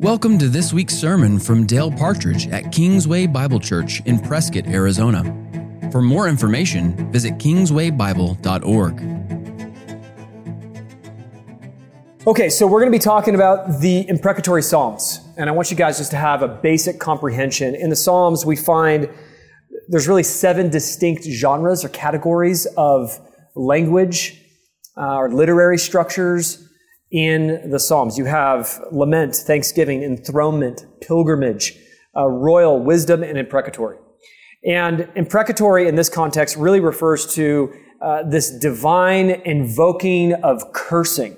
Welcome to this week's sermon from Dale Partridge at Kingsway Bible Church in Prescott, Arizona. For more information, visit kingswaybible.org. Okay, so we're going to be talking about the imprecatory Psalms. And I want you guys just to have a basic comprehension. In the Psalms, we find there's really seven distinct genres or categories of language uh, or literary structures in the Psalms. You have lament, thanksgiving, enthronement, pilgrimage, uh, royal, wisdom, and imprecatory. And imprecatory in this context really refers to uh, this divine invoking of cursing.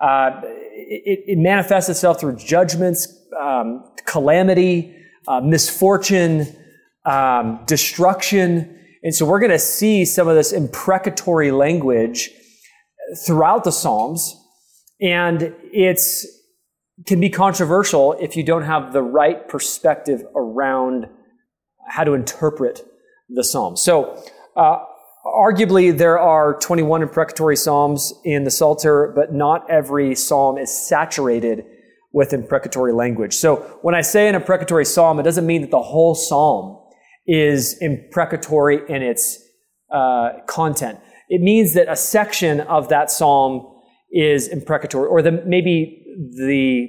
Uh, it, it, manifests itself through judgments, um, calamity, uh, misfortune, um, destruction. And so we're going to see some of this imprecatory language throughout the Psalms and it's can be controversial if you don't have the right perspective around how to interpret the Psalms. So, uh, arguably, there are 21 imprecatory Psalms in the Psalter, but not every Psalm is saturated with imprecatory language. So, when I say an imprecatory Psalm, it doesn't mean that the whole Psalm is imprecatory in its uh, content. It means that a section of that Psalm is imprecatory, or the, maybe the,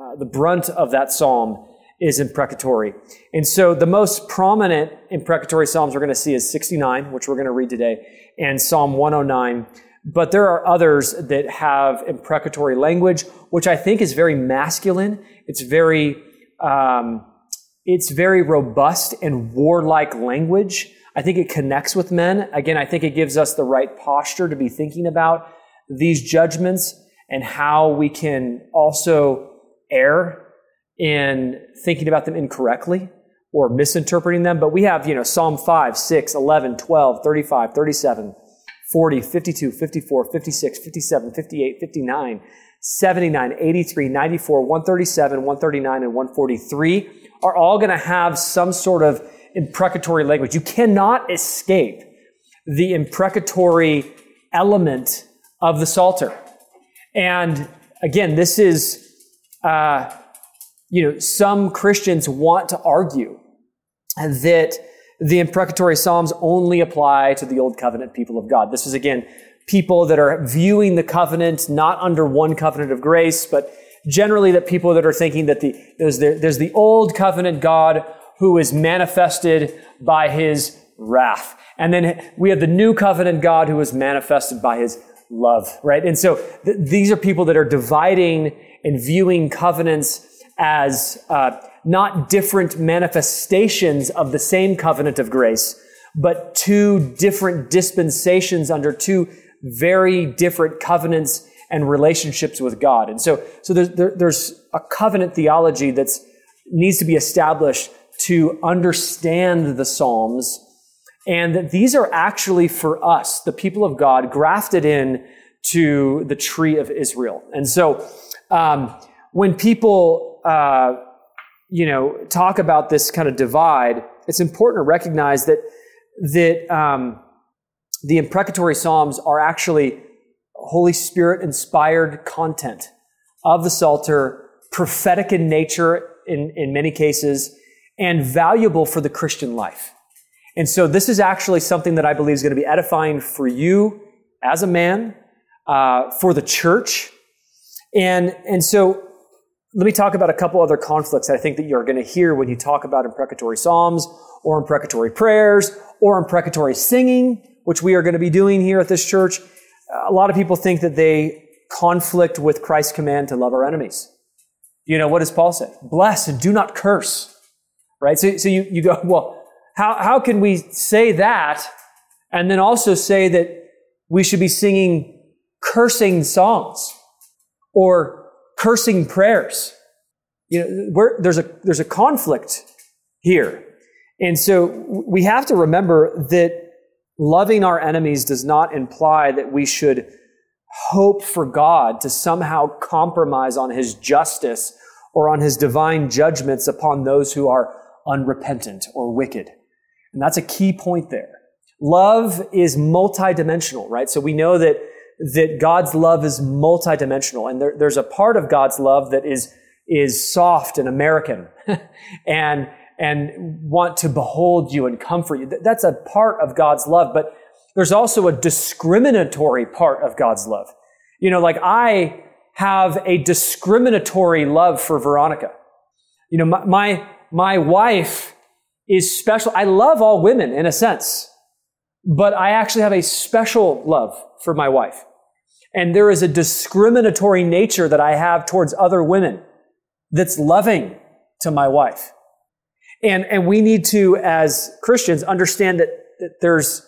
uh, the brunt of that psalm is imprecatory. And so the most prominent imprecatory psalms we're going to see is 69, which we're going to read today, and Psalm 109. But there are others that have imprecatory language, which I think is very masculine. It's very, um, it's very robust and warlike language. I think it connects with men. Again, I think it gives us the right posture to be thinking about these judgments and how we can also err in thinking about them incorrectly or misinterpreting them. But we have, you know, Psalm 5, 6, 11, 12, 35, 37, 40, 52, 54, 56, 57, 58, 59, 79, 83, 94, 137, 139, and 143 are all going to have some sort of imprecatory language. You cannot escape the imprecatory element of the Psalter. And again, this is, uh, you know, some Christians want to argue that the imprecatory Psalms only apply to the Old Covenant people of God. This is, again, people that are viewing the covenant not under one covenant of grace, but generally that people that are thinking that the, there's, the, there's the Old Covenant God who is manifested by his wrath. And then we have the New Covenant God who is manifested by his love, right? And so th- these are people that are dividing and viewing covenants as uh, not different manifestations of the same covenant of grace, but two different dispensations under two very different covenants and relationships with God. And so, so there's, there, there's a covenant theology that needs to be established to understand the Psalms and that these are actually for us, the people of God, grafted in to the tree of Israel. And so, um, when people, uh, you know, talk about this kind of divide, it's important to recognize that that um, the imprecatory psalms are actually Holy Spirit inspired content of the Psalter, prophetic in nature in, in many cases, and valuable for the Christian life. And so this is actually something that I believe is going to be edifying for you as a man, uh, for the church. And, and so let me talk about a couple other conflicts I think that you're going to hear when you talk about imprecatory psalms or imprecatory prayers or imprecatory singing, which we are going to be doing here at this church. A lot of people think that they conflict with Christ's command to love our enemies. You know, what does Paul say? Bless and do not curse. Right? So, so you, you go, well, how, how can we say that and then also say that we should be singing cursing songs or cursing prayers? You know, there's a, there's a conflict here. And so we have to remember that loving our enemies does not imply that we should hope for God to somehow compromise on his justice or on his divine judgments upon those who are unrepentant or wicked. And that's a key point there. Love is multidimensional, right? So we know that, that God's love is multidimensional. And there, there's a part of God's love that is, is soft and American and, and want to behold you and comfort you. That's a part of God's love, but there's also a discriminatory part of God's love. You know, like I have a discriminatory love for Veronica. You know, my, my, my wife is special. I love all women in a sense, but I actually have a special love for my wife. And there is a discriminatory nature that I have towards other women that's loving to my wife. And, and we need to, as Christians, understand that, that there's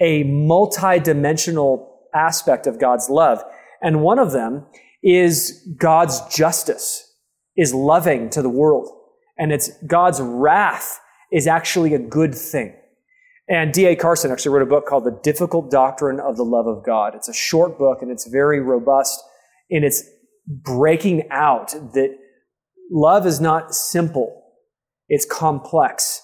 a multi-dimensional aspect of God's love. And one of them is God's justice is loving to the world. And it's God's wrath is actually a good thing. And D.A. Carson actually wrote a book called The Difficult Doctrine of the Love of God. It's a short book and it's very robust in its breaking out that love is not simple. It's complex.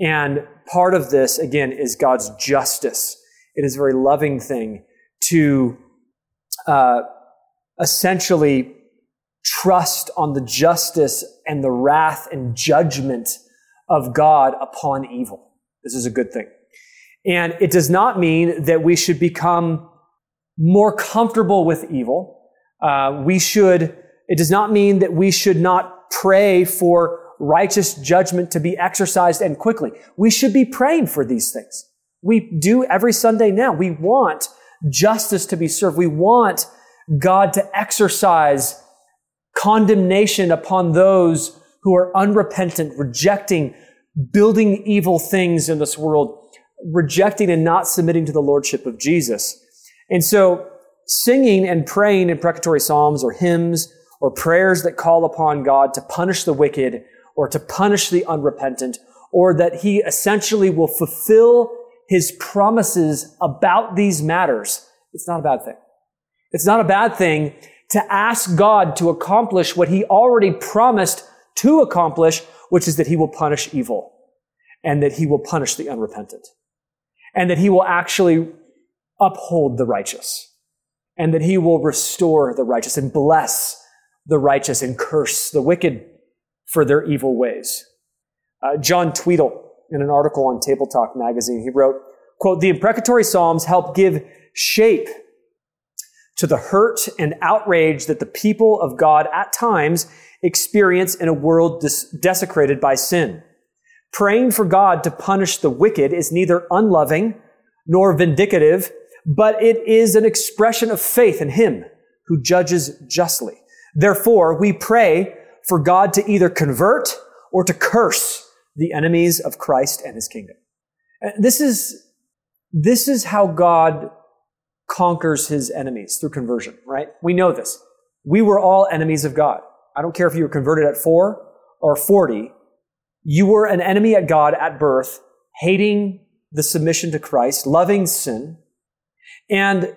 And part of this, again, is God's justice. It is a very loving thing to uh, essentially trust on the justice and the wrath and judgment of God upon evil. This is a good thing. And it does not mean that we should become more comfortable with evil. Uh, we should, it does not mean that we should not pray for righteous judgment to be exercised and quickly. We should be praying for these things. We do every Sunday now. We want justice to be served. We want God to exercise condemnation upon those who are unrepentant, rejecting, building evil things in this world, rejecting and not submitting to the Lordship of Jesus. And so singing and praying imprecatory psalms or hymns or prayers that call upon God to punish the wicked or to punish the unrepentant or that he essentially will fulfill his promises about these matters. It's not a bad thing. It's not a bad thing to ask God to accomplish what he already promised to accomplish, which is that he will punish evil and that he will punish the unrepentant and that he will actually uphold the righteous and that he will restore the righteous and bless the righteous and curse the wicked for their evil ways. Uh, Jon Tweedale, in an article on Tabletalk magazine, he wrote, quote, the imprecatory Psalms help give shape to the hurt and outrage that the people of God at times experience in a world des- desecrated by sin. Praying for God to punish the wicked is neither unloving nor vindicative, but it is an expression of faith in Him who judges justly. Therefore, we pray for God to either convert or to curse the enemies of Christ and His kingdom. This is, this is how God conquers his enemies through conversion, right? We know this. We were all enemies of God. I don't care if you were converted at four or 40. You were an enemy at God at birth, hating the submission to Christ, loving sin. And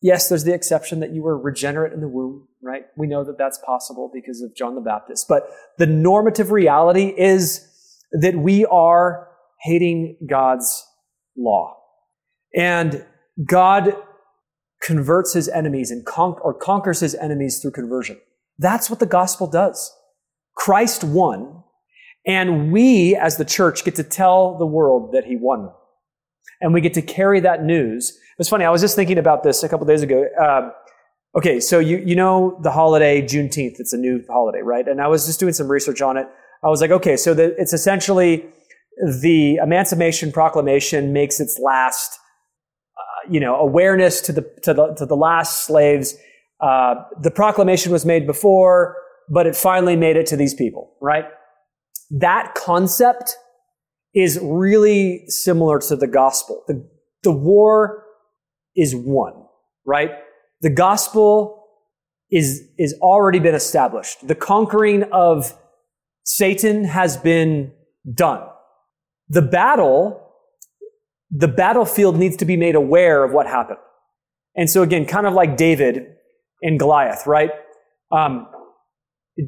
yes, there's the exception that you were regenerate in the womb, right? We know that that's possible because of John the Baptist. But the normative reality is that we are hating God's law. And God converts his enemies and con- or conquers his enemies through conversion. That's what the gospel does. Christ won, and we as the church get to tell the world that he won. And we get to carry that news. It's funny, I was just thinking about this a couple days ago. Um, okay, so you, you know the holiday Juneteenth, it's a new holiday, right? And I was just doing some research on it. I was like, okay, so the, it's essentially the Emancipation Proclamation makes its last you know, awareness to the, to the, to the last slaves. Uh, the proclamation was made before, but it finally made it to these people, right? That concept is really similar to the gospel. The, the war is won, right? The gospel is, is already been established. The conquering of Satan has been done. The battle the battlefield needs to be made aware of what happened. And so again, kind of like David in Goliath, right? Um,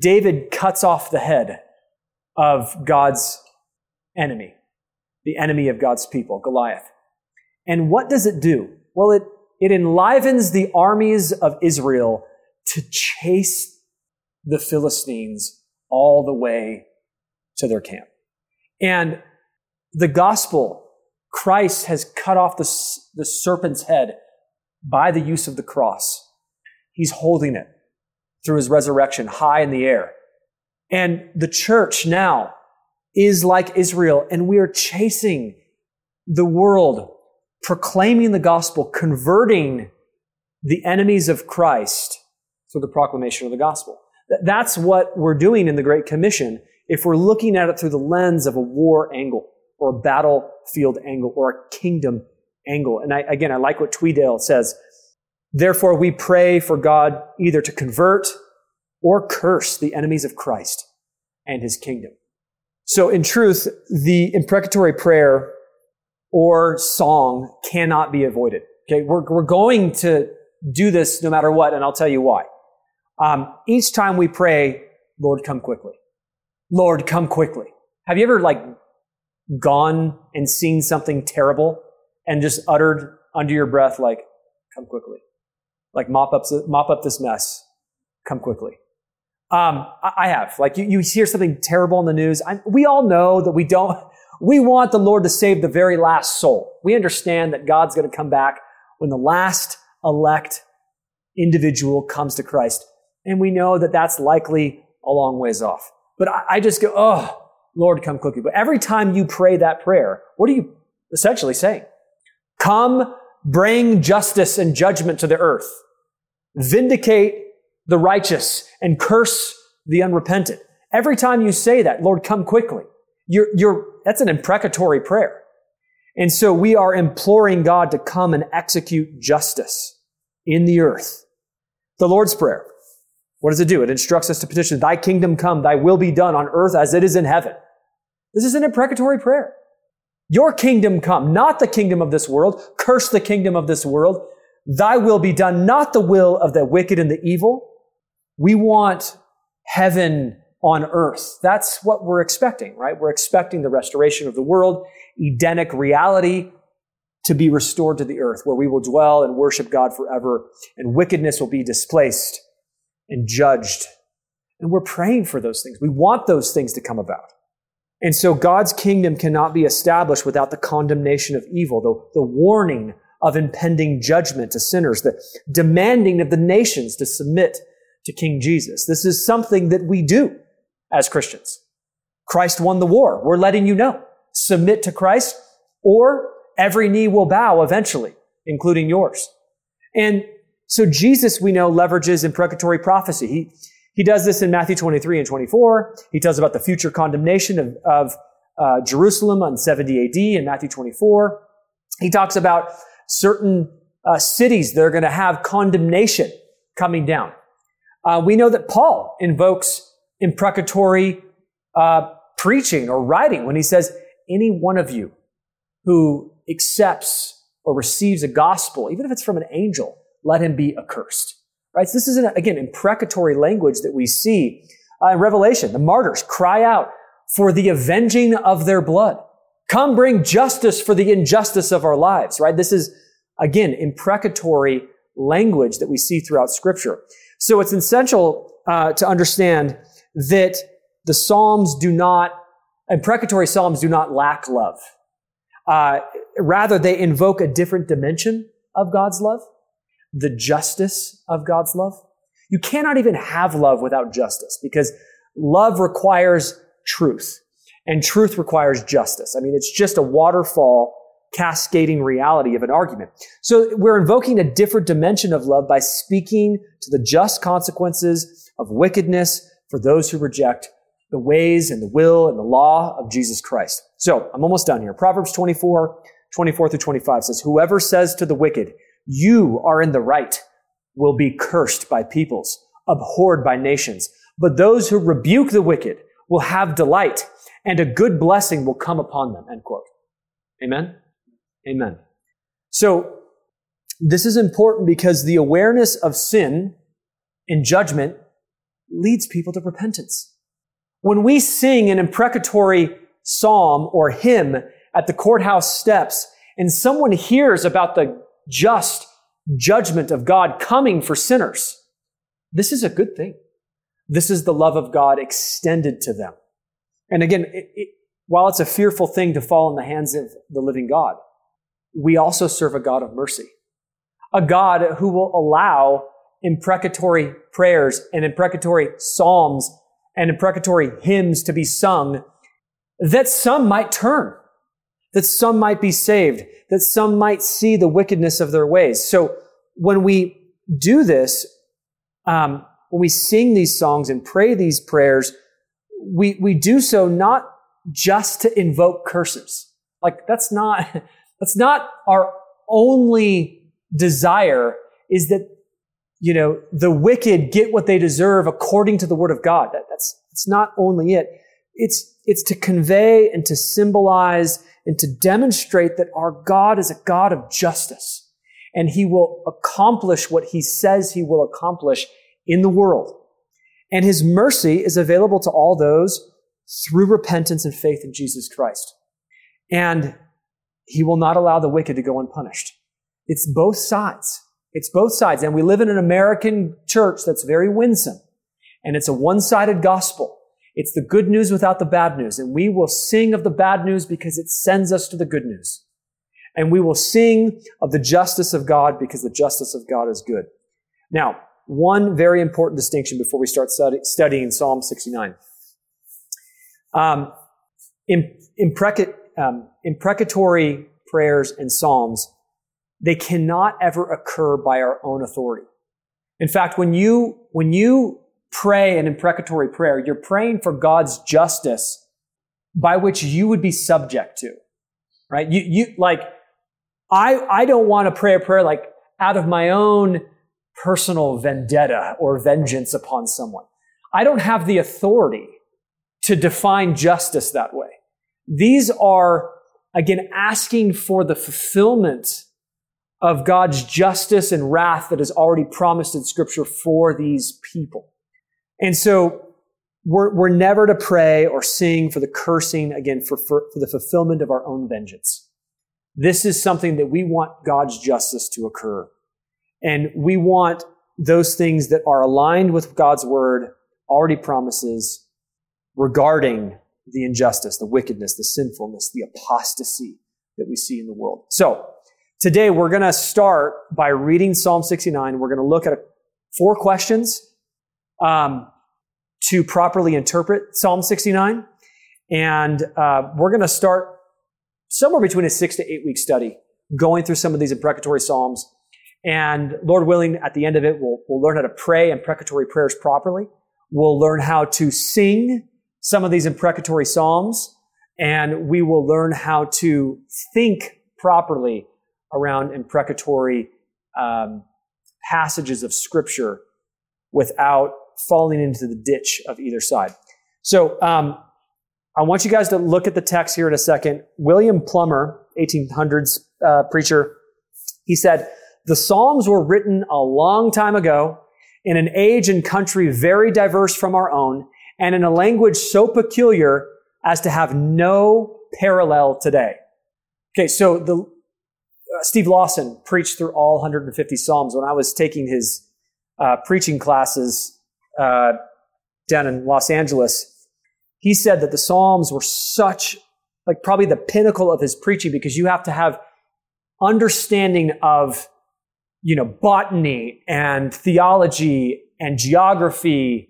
David cuts off the head of God's enemy, the enemy of God's people, Goliath. And what does it do? Well, it, it enlivens the armies of Israel to chase the Philistines all the way to their camp. And the gospel, Christ has cut off the, the serpent's head by the use of the cross. He's holding it through his resurrection high in the air. And the church now is like Israel, and we are chasing the world, proclaiming the gospel, converting the enemies of Christ through the proclamation of the gospel. That's what we're doing in the Great Commission if we're looking at it through the lens of a war angle or a battlefield angle or a kingdom angle. And I, again, I like what Tweedale says. Therefore, we pray for God either to convert or curse the enemies of Christ and his kingdom. So in truth, the imprecatory prayer or song cannot be avoided. Okay. We're, we're going to do this no matter what, and I'll tell you why. Um, each time we pray, Lord, come quickly. Lord, come quickly. Have you ever like gone and seen something terrible and just uttered under your breath, like, come quickly? Like mop up, mop up this mess. Come quickly. Um, I have. Like you, you hear something terrible in the news. I, we all know that we don't, we want the Lord to save the very last soul. We understand that God's going to come back when the last elect individual comes to Christ. And we know that that's likely a long ways off. But I, I just go, oh, Lord, come quickly. But every time you pray that prayer, what are you essentially saying? Come bring justice and judgment to the earth. Vindicate the righteous and curse the unrepentant. Every time you say that, Lord, come quickly. You're, you're, that's an imprecatory prayer. And so we are imploring God to come and execute justice in the earth. The Lord's Prayer. What does it do? It instructs us to petition, Thy kingdom come, Thy will be done on earth as it is in heaven. This is an imprecatory prayer. Your kingdom come, not the kingdom of this world. Curse the kingdom of this world. Thy will be done, not the will of the wicked and the evil. We want heaven on earth. That's what we're expecting, right? We're expecting the restoration of the world, Edenic reality to be restored to the earth, where we will dwell and worship God forever, and wickedness will be displaced and judged. And we're praying for those things. We want those things to come about. And so God's kingdom cannot be established without the condemnation of evil, the, the warning of impending judgment to sinners, the demanding of the nations to submit to King Jesus. This is something that we do as Christians. Christ won the war. We're letting you know. Submit to Christ or every knee will bow eventually, including yours. And so Jesus, we know, leverages imprecatory prophecy. He, he does this in Matthew 23 and 24. He tells about the future condemnation of, of uh, Jerusalem on 70 AD in Matthew 24. He talks about certain uh, cities that are going to have condemnation coming down. Uh, we know that Paul invokes imprecatory uh, preaching or writing when he says, any one of you who accepts or receives a gospel, even if it's from an angel, let him be accursed. Right? So this is, an, again, imprecatory language that we see uh, in Revelation. The martyrs cry out for the avenging of their blood. Come bring justice for the injustice of our lives, right? This is, again, imprecatory language that we see throughout scripture. So it's essential uh, to understand that the Psalms do not, imprecatory Psalms do not lack love. Uh, rather, they invoke a different dimension of God's love the justice of God's love. You cannot even have love without justice because love requires truth and truth requires justice. I mean, it's just a waterfall cascading reality of an argument. So we're invoking a different dimension of love by speaking to the just consequences of wickedness for those who reject the ways and the will and the law of Jesus Christ. So I'm almost done here. Proverbs 24, 24 through 25 says, whoever says to the wicked, you are in the right will be cursed by peoples, abhorred by nations. But those who rebuke the wicked will have delight and a good blessing will come upon them. End quote. Amen. Amen. So this is important because the awareness of sin and judgment leads people to repentance. When we sing an imprecatory psalm or hymn at the courthouse steps and someone hears about the just judgment of God coming for sinners. This is a good thing. This is the love of God extended to them. And again, it, it, while it's a fearful thing to fall in the hands of the living God, we also serve a God of mercy. A God who will allow imprecatory prayers and imprecatory psalms and imprecatory hymns to be sung that some might turn, that some might be saved, that some might see the wickedness of their ways. So when we do this, um, when we sing these songs and pray these prayers, we, we do so not just to invoke curses. Like that's not, that's not our only desire is that, you know, the wicked get what they deserve according to the word of God. That, that's, that's not only it. It's, it's to convey and to symbolize and to demonstrate that our God is a God of justice and he will accomplish what he says he will accomplish in the world. And his mercy is available to all those through repentance and faith in Jesus Christ. And he will not allow the wicked to go unpunished. It's both sides. It's both sides. And we live in an American church that's very winsome. And it's a one-sided gospel. It's the good news without the bad news. And we will sing of the bad news because it sends us to the good news. And we will sing of the justice of God because the justice of God is good. Now, one very important distinction before we start study, studying Psalm 69. Um, impreca- um, imprecatory prayers and psalms, they cannot ever occur by our own authority. In fact, when you, when you pray an imprecatory prayer, you're praying for God's justice by which you would be subject to, right? You, you, like, I, I don't want to pray a prayer like out of my own personal vendetta or vengeance upon someone. I don't have the authority to define justice that way. These are, again, asking for the fulfillment of God's justice and wrath that is already promised in scripture for these people. And so we're, we're never to pray or sing for the cursing, again, for, for, for the fulfillment of our own vengeance. This is something that we want God's justice to occur. And we want those things that are aligned with God's word already promises regarding the injustice, the wickedness, the sinfulness, the apostasy that we see in the world. So today we're going to start by reading Psalm 69. We're going to look at four questions um, to properly interpret Psalm 69. And uh, we're going to start somewhere between a six to eight week study going through some of these imprecatory Psalms and Lord willing, at the end of it, we'll, we'll learn how to pray imprecatory prayers properly. We'll learn how to sing some of these imprecatory psalms, and we will learn how to think properly around imprecatory um, passages of Scripture without falling into the ditch of either side. So, um, I want you guys to look at the text here in a second. William Plumer, 1800s uh, preacher, he said, the Psalms were written a long time ago in an age and country very diverse from our own and in a language so peculiar as to have no parallel today. Okay, so the uh, Steve Lawson preached through all 150 Psalms when I was taking his uh, preaching classes uh, down in Los Angeles. He said that the Psalms were such, like probably the pinnacle of his preaching because you have to have understanding of you know, botany and theology and geography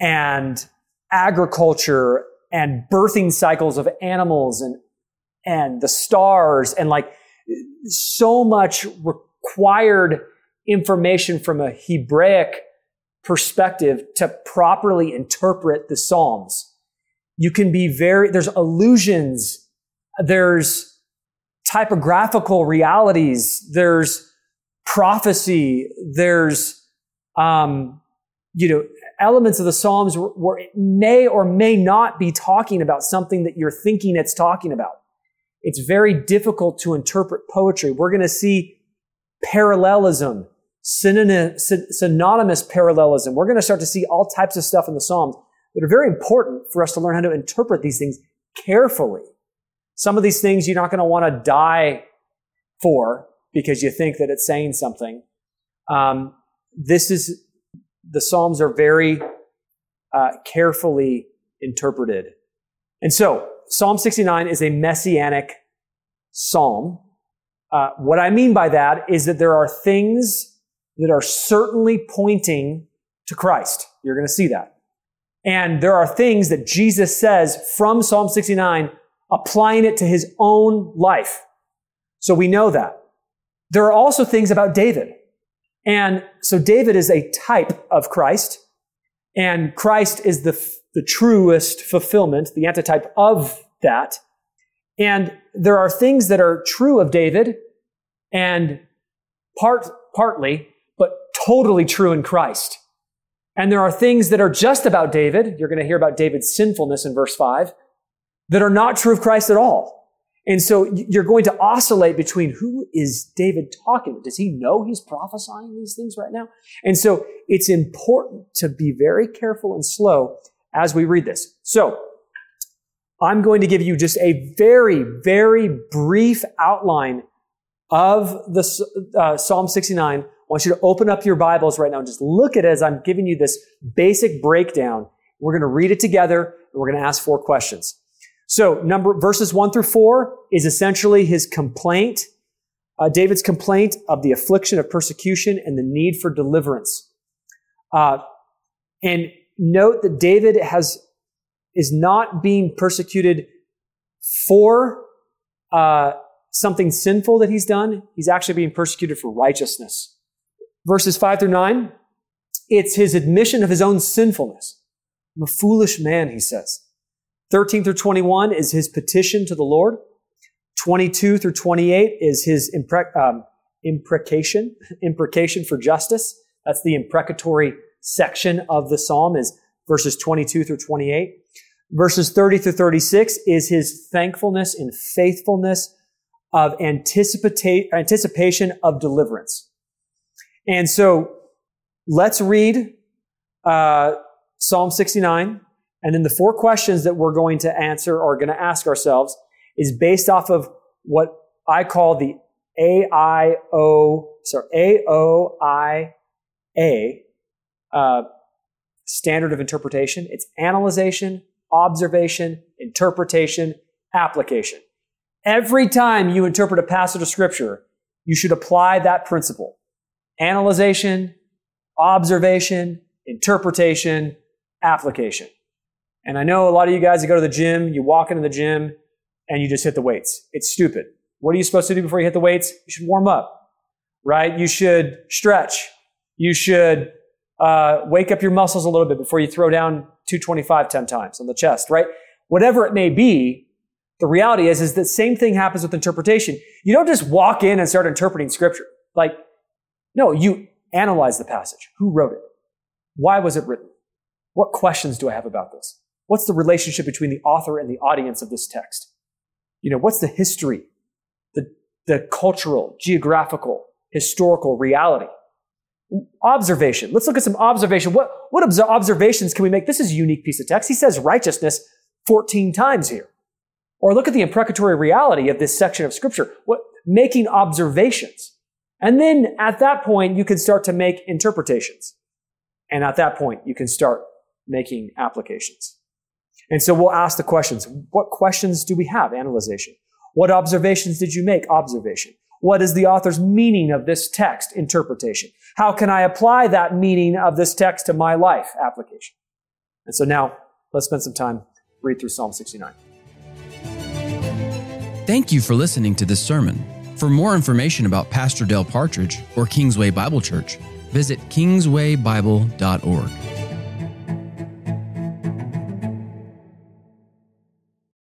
and agriculture and birthing cycles of animals and, and the stars and like so much required information from a Hebraic perspective to properly interpret the Psalms. You can be very, there's allusions, there's typographical realities, there's prophecy. There's, um, you know, elements of the Psalms where, it may or may not be talking about something that you're thinking it's talking about. It's very difficult to interpret poetry. We're going to see parallelism, synonymous parallelism. We're going to start to see all types of stuff in the Psalms that are very important for us to learn how to interpret these things carefully. Some of these things you're not going to want to die for because you think that it's saying something. Um, this is, the Psalms are very uh, carefully interpreted. And so, Psalm 69 is a messianic psalm. Uh, what I mean by that is that there are things that are certainly pointing to Christ. You're going to see that. And there are things that Jesus says from Psalm 69, applying it to his own life. So we know that. There are also things about David. And so David is a type of Christ, and Christ is the, the truest fulfillment, the antitype of that. And there are things that are true of David and part, partly, totally true in Christ. And there are things that are just about David. You're going to hear about David's sinfulness in verse 5 that are not true of Christ at all. And so you're going to oscillate between who is David talking? Does he know he's prophesying these things right now? And so it's important to be very careful and slow as we read this. So I'm going to give you just a very, very brief outline of the uh, Psalm 69 want you to open up your Bibles right now and just look at it as I'm giving you this basic breakdown. We're going to read it together and we're going to ask four questions. So number, verses one through four is essentially his complaint, uh, David's complaint of the affliction of persecution and the need for deliverance. Uh, and note that David has, is not being persecuted for, uh, something sinful that he's done. He's actually being persecuted for righteousness verses 5 through 9, it's his admission of his own sinfulness. I'm a foolish man, he says. 13 through 21 is his petition to the Lord. 22 through 28 is his um, imprecation, imprecation for justice. That's the imprecatory section of the psalm is verses 22 through 28. Verses 30 through 36 is his thankfulness and faithfulness of anticipation of deliverance. And so let's read uh, Psalm 69. And then the four questions that we're going to answer or going to ask ourselves is based off of what I call the AIO, sorry, AOIA uh, standard of interpretation. It's analyzation, observation, interpretation, application. Every time you interpret a passage of scripture, you should apply that principle analyzation, observation, interpretation, application. And I know a lot of you guys that go to the gym, you walk into the gym and you just hit the weights. It's stupid. What are you supposed to do before you hit the weights? You should warm up, right? You should stretch. You should uh, wake up your muscles a little bit before you throw down 225 10 times on the chest, right? Whatever it may be, the reality is, is the same thing happens with interpretation. You don't just walk in and start interpreting scripture. Like, no, you analyze the passage. Who wrote it? Why was it written? What questions do I have about this? What's the relationship between the author and the audience of this text? You know, what's the history, the, the cultural, geographical, historical reality? Observation. Let's look at some observation. What, what observations can we make? This is a unique piece of text. He says righteousness 14 times here. Or look at the imprecatory reality of this section of scripture. What, making observations. And then at that point, you can start to make interpretations. And at that point, you can start making applications. And so we'll ask the questions. What questions do we have? Analyzation. What observations did you make? Observation. What is the author's meaning of this text? Interpretation. How can I apply that meaning of this text to my life? Application. And so now let's spend some time read through Psalm 69. Thank you for listening to this sermon. For more information about Pastor Dale Partridge or Kingsway Bible Church, visit kingswaybible.org.